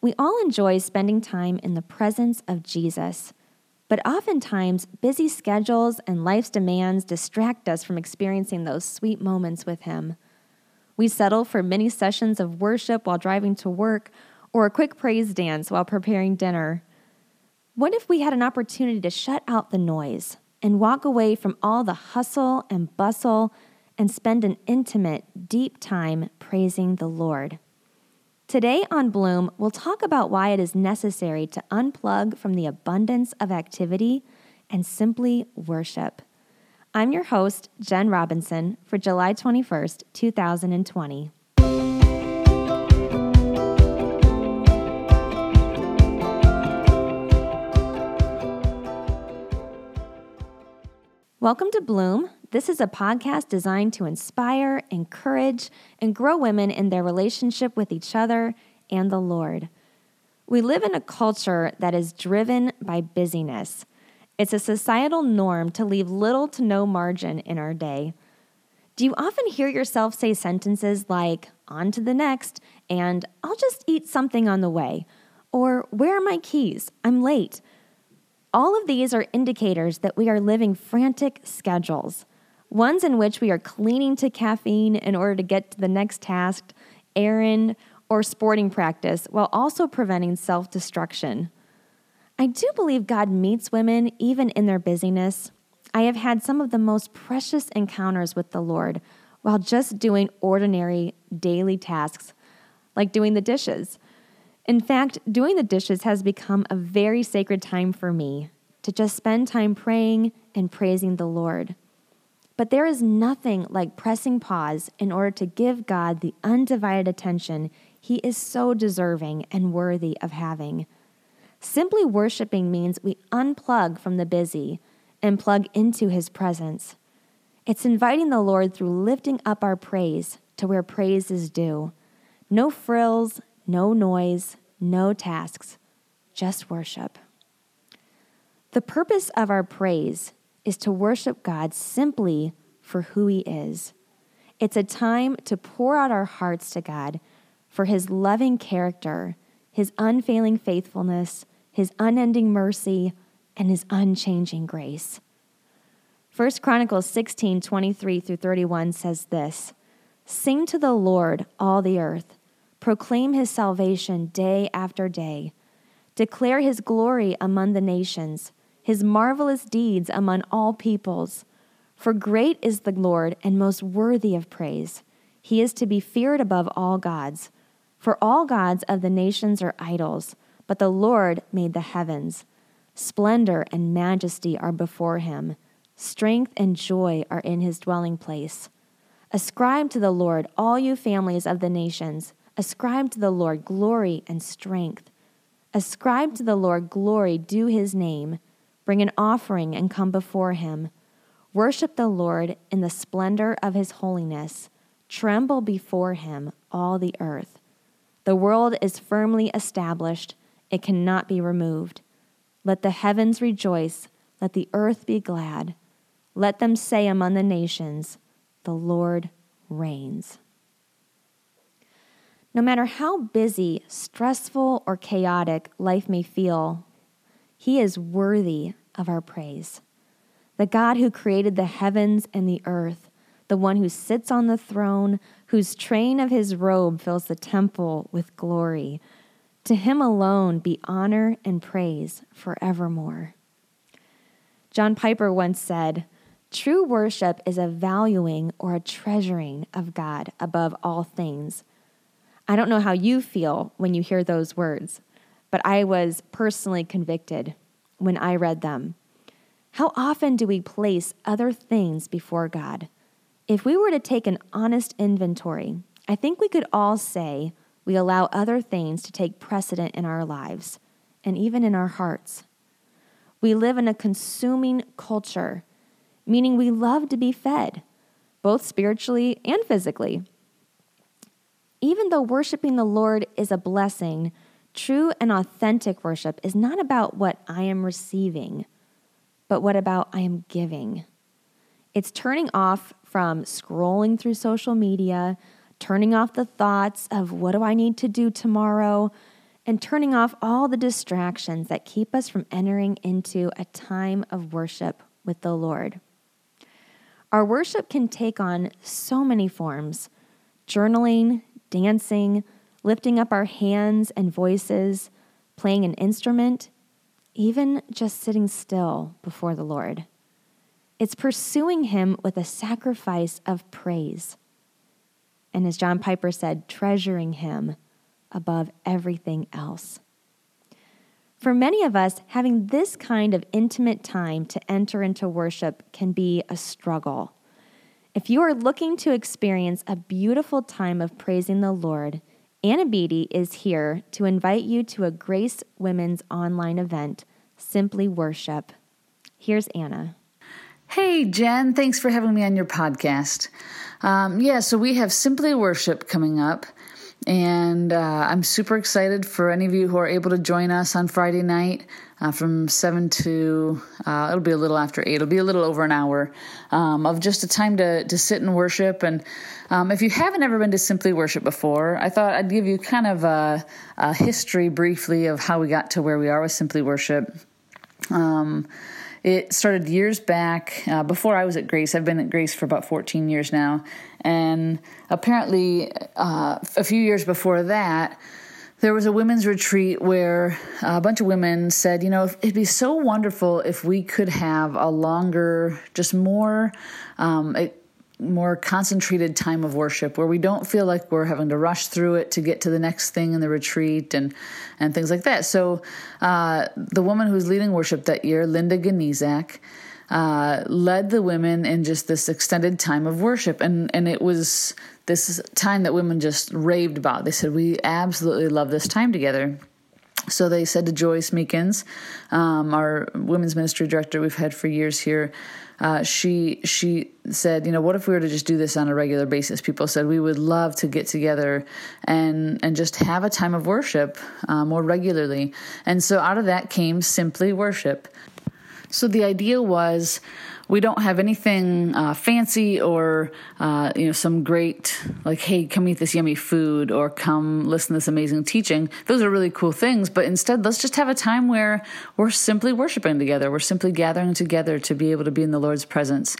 We all enjoy spending time in the presence of Jesus, but oftentimes busy schedules and life's demands distract us from experiencing those sweet moments with Him. We settle for many sessions of worship while driving to work or a quick praise dance while preparing dinner. What if we had an opportunity to shut out the noise and walk away from all the hustle and bustle and spend an intimate, deep time praising the Lord? Today on Bloom, we'll talk about why it is necessary to unplug from the abundance of activity and simply worship. I'm your host, Jen Robinson, for July 21st, 2020. Welcome to Bloom. This is a podcast designed to inspire, encourage, and grow women in their relationship with each other and the Lord. We live in a culture that is driven by busyness. It's a societal norm to leave little to no margin in our day. Do you often hear yourself say sentences like, on to the next, and I'll just eat something on the way, or where are my keys? I'm late. All of these are indicators that we are living frantic schedules, ones in which we are cleaning to caffeine in order to get to the next task, errand, or sporting practice, while also preventing self destruction. I do believe God meets women even in their busyness. I have had some of the most precious encounters with the Lord while just doing ordinary daily tasks, like doing the dishes. In fact, doing the dishes has become a very sacred time for me to just spend time praying and praising the Lord. But there is nothing like pressing pause in order to give God the undivided attention he is so deserving and worthy of having. Simply worshiping means we unplug from the busy and plug into his presence. It's inviting the Lord through lifting up our praise to where praise is due. No frills, no noise, no tasks, just worship. The purpose of our praise is to worship God simply for who He is. It's a time to pour out our hearts to God for His loving character, His unfailing faithfulness, His unending mercy, and His unchanging grace. 1 Chronicles 16 23 through 31 says this Sing to the Lord, all the earth. Proclaim his salvation day after day. Declare his glory among the nations, his marvelous deeds among all peoples. For great is the Lord and most worthy of praise. He is to be feared above all gods. For all gods of the nations are idols, but the Lord made the heavens. Splendor and majesty are before him. Strength and joy are in his dwelling place. Ascribe to the Lord, all you families of the nations. Ascribe to the Lord glory and strength. Ascribe to the Lord glory due his name. Bring an offering and come before him. Worship the Lord in the splendor of his holiness. Tremble before him, all the earth. The world is firmly established, it cannot be removed. Let the heavens rejoice, let the earth be glad. Let them say among the nations, The Lord reigns. No matter how busy, stressful, or chaotic life may feel, He is worthy of our praise. The God who created the heavens and the earth, the one who sits on the throne, whose train of his robe fills the temple with glory. To him alone be honor and praise forevermore. John Piper once said, True worship is a valuing or a treasuring of God above all things I don't know how you feel when you hear those words, but I was personally convicted when I read them. How often do we place other things before God? If we were to take an honest inventory, I think we could all say we allow other things to take precedent in our lives and even in our hearts. We live in a consuming culture, meaning we love to be fed, both spiritually and physically. Even though worshiping the Lord is a blessing, true and authentic worship is not about what I am receiving, but what about I am giving. It's turning off from scrolling through social media, turning off the thoughts of what do I need to do tomorrow, and turning off all the distractions that keep us from entering into a time of worship with the Lord. Our worship can take on so many forms journaling, dancing, lifting up our hands and voices, playing an instrument, even just sitting still before the Lord. It's pursuing Him with a sacrifice of praise. And as John Piper said, treasuring Him above everything else. For many of us, having this kind of intimate time to enter into worship can be a struggle. If you are looking to experience a beautiful time of praising the Lord, Anna Beatty is here to invite you to a Grace Women's online event, Simply Worship. Here's Anna. Hey, Jen, thanks for having me on your podcast. Um, yeah, so we have Simply Worship coming up. And uh, I'm super excited for any of you who are able to join us on Friday night uh, from 7 to, uh, it'll be a little after 8, it'll be a little over an hour um, of just a time to, to sit and worship. And um, if you haven't ever been to Simply Worship before, I thought I'd give you kind of a, a history briefly of how we got to where we are with Simply Worship. Um, it started years back uh, before I was at Grace. I've been at Grace for about 14 years now. And apparently, uh, a few years before that, there was a women's retreat where a bunch of women said, you know, it'd be so wonderful if we could have a longer, just more um, more concentrated time of worship where we don't feel like we're having to rush through it to get to the next thing in the retreat and and things like that. So uh, the woman who's leading worship that year, Linda Ganizak, uh, led the women in just this extended time of worship, and and it was this time that women just raved about. They said we absolutely love this time together. So they said to Joyce Meekins, um, our women's ministry director we've had for years here, uh, she she said, you know, what if we were to just do this on a regular basis? People said we would love to get together and and just have a time of worship uh, more regularly. And so out of that came simply worship. So the idea was we don't have anything uh, fancy or uh, you know some great like hey come eat this yummy food or come listen to this amazing teaching. Those are really cool things but instead let's just have a time where we're simply worshiping together. We're simply gathering together to be able to be in the lord's presence.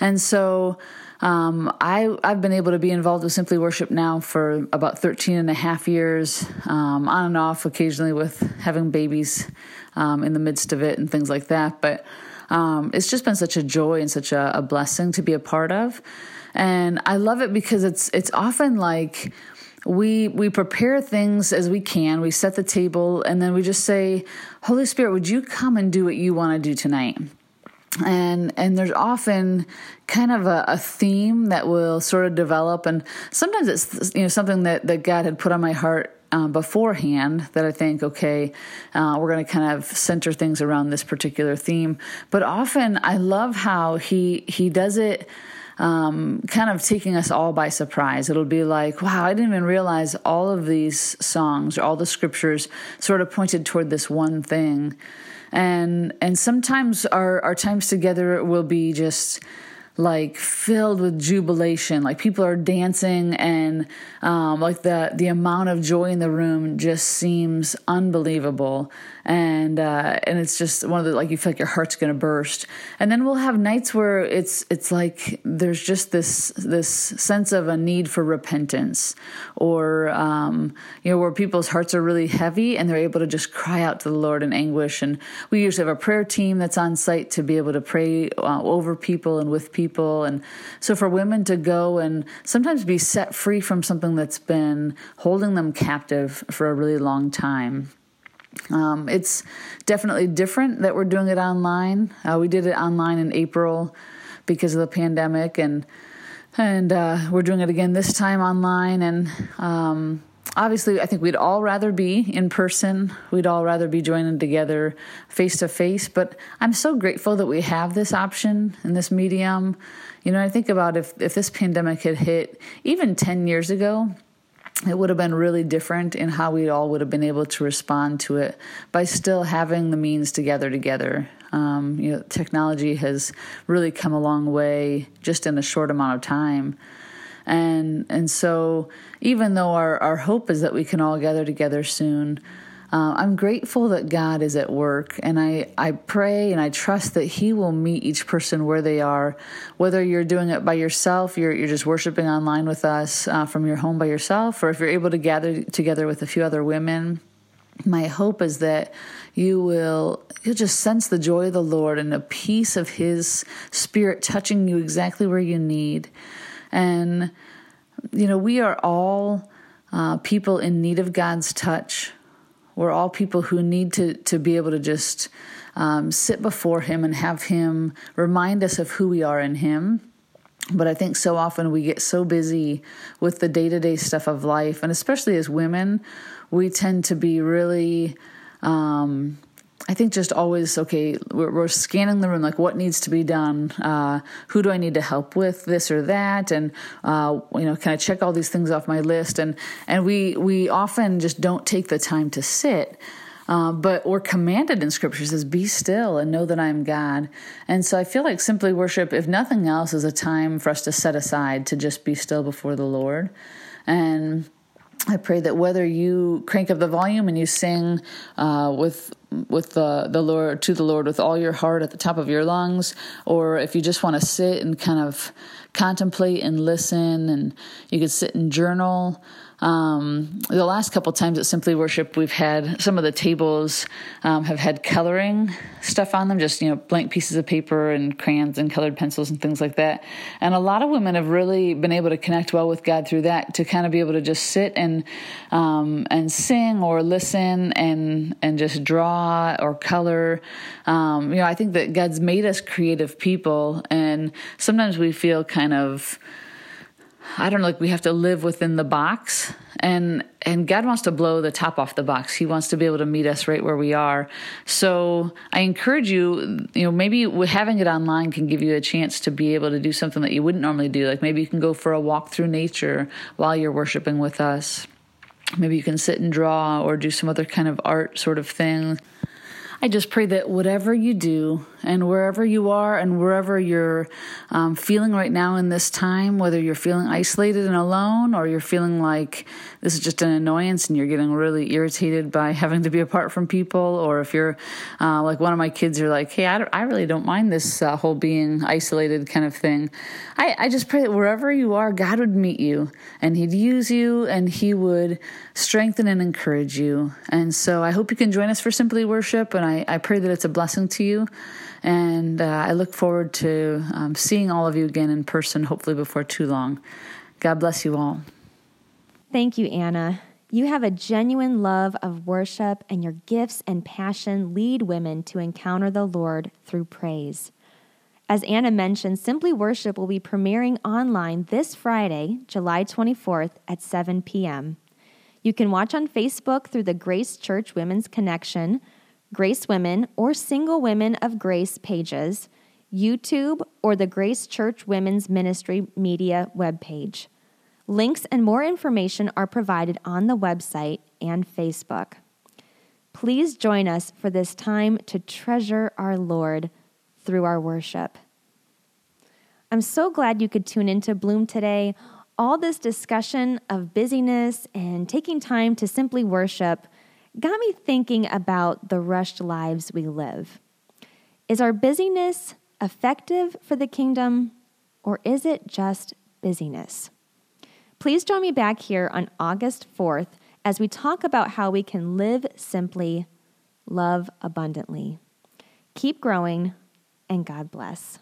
And so um, I, I've been able to be involved with Simply Worship now for about 13 and a half years, um, on and off, occasionally with having babies um, in the midst of it and things like that. But um, it's just been such a joy and such a, a blessing to be a part of. And I love it because it's it's often like we we prepare things as we can we set the table and then we just say holy spirit would you come and do what you want to do tonight and and there's often kind of a, a, theme that will sort of develop and sometimes it's you know something that that god had put on my heart uh, beforehand that I think, okay, uh, we're going to kind of center things around this particular theme. But often I love how he he does it. Um, kind of taking us all by surprise. It'll be like, wow, I didn't even realize all of these songs or all the scriptures sort of pointed toward this one thing. And and sometimes our, our times together will be just like filled with jubilation like people are dancing and um, like the the amount of joy in the room just seems unbelievable and uh, and it's just one of the like you feel like your heart's gonna burst and then we'll have nights where it's it's like there's just this this sense of a need for repentance or um, you know where people's hearts are really heavy and they're able to just cry out to the Lord in anguish and we usually have a prayer team that's on site to be able to pray uh, over people and with people people. And so for women to go and sometimes be set free from something that's been holding them captive for a really long time. Um, it's definitely different that we're doing it online. Uh, we did it online in April because of the pandemic, and and uh, we're doing it again this time online. And um, obviously, I think we'd all rather be in person. We'd all rather be joining together face to face. But I'm so grateful that we have this option and this medium. You know, I think about if, if this pandemic had hit even 10 years ago, it would have been really different in how we all would have been able to respond to it by still having the means to gather together. Um, you know, technology has really come a long way just in a short amount of time. And and so even though our, our hope is that we can all gather together soon, uh, I'm grateful that God is at work, and I, I pray and I trust that He will meet each person where they are. Whether you're doing it by yourself, you're, you're just worshiping online with us uh, from your home by yourself, or if you're able to gather together with a few other women. My hope is that you will you'll just sense the joy of the Lord and a peace of His Spirit touching you exactly where you need. And you know, we are all uh, people in need of God's touch. We're all people who need to, to be able to just um, sit before Him and have Him remind us of who we are in Him. But I think so often we get so busy with the day to day stuff of life, and especially as women, we tend to be really. Um, I think just always okay. We're, we're, scanning the room, like what needs to be done. Uh, who do I need to help with this or that? And uh, you know, can I check all these things off my list? And and we we often just don't take the time to sit. Uh, but we're commanded in scripture says, "Be still and know that I am God." And so I feel like simply worship, if nothing else, is a time for us to set aside to just be still before the Lord. And I pray that whether you crank up the volume and you sing uh, with with the the Lord to the Lord with all your heart at the top of your lungs, or if you just want to sit and kind of contemplate and listen, and you could sit and journal. Um, the last couple times at Simply Worship, we've had some of the tables um, have had coloring stuff on them, just you know blank pieces of paper and crayons and colored pencils and things like that. And a lot of women have really been able to connect well with God through that, to kind of be able to just sit and um, and sing or listen and and just draw or color. Um, you know, I think that God's made us creative people, and sometimes we feel kind of I don't know, like we have to live within the box and and God wants to blow the top off the box. He wants to be able to meet us right where we are. So I encourage you, you know, maybe having it online can give you a chance to be able to do something that you wouldn't normally do. Like maybe you can go for a walk through nature while you're worshiping with us. Maybe you can sit and draw or do some other kind of art sort of thing. I just pray that whatever you do and wherever you are and wherever you're um, feeling right now in this time, whether you're feeling isolated and alone or you're feeling like this is just an annoyance and you're getting really irritated by having to be apart from people, or if you're uh, like one of my kids you're like, hey, I, I really don't mind this uh, whole being isolated kind of thing. I, I just pray that wherever you are, God would meet you and He'd use you and He would strengthen and encourage you. And so I hope you can join us for Simply Worship, and I, I pray that it's a blessing to you. And uh, I look forward to um, seeing all of you again in person, hopefully before too long. God bless you all. Thank you, Anna. You have a genuine love of worship, and your gifts and passion lead women to encounter the Lord through praise. As Anna mentioned, Simply Worship will be premiering online this Friday, July 24th at 7 p.m. You can watch on Facebook through the Grace Church Women's Connection Grace Women or Single Women of Grace pages, YouTube, or the Grace Church Women's Ministry Media webpage. Links and more information are provided on the website and Facebook. Please join us for this time to treasure our Lord through our worship. I'm so glad you could tune into Bloom today. All this discussion of busyness and taking time to simply worship got me thinking about the rushed lives we live. Is our busyness effective for the kingdom, or is it just busyness? Please join me back here on August 4th as we talk about how we can live simply, love abundantly. Keep growing, and God bless.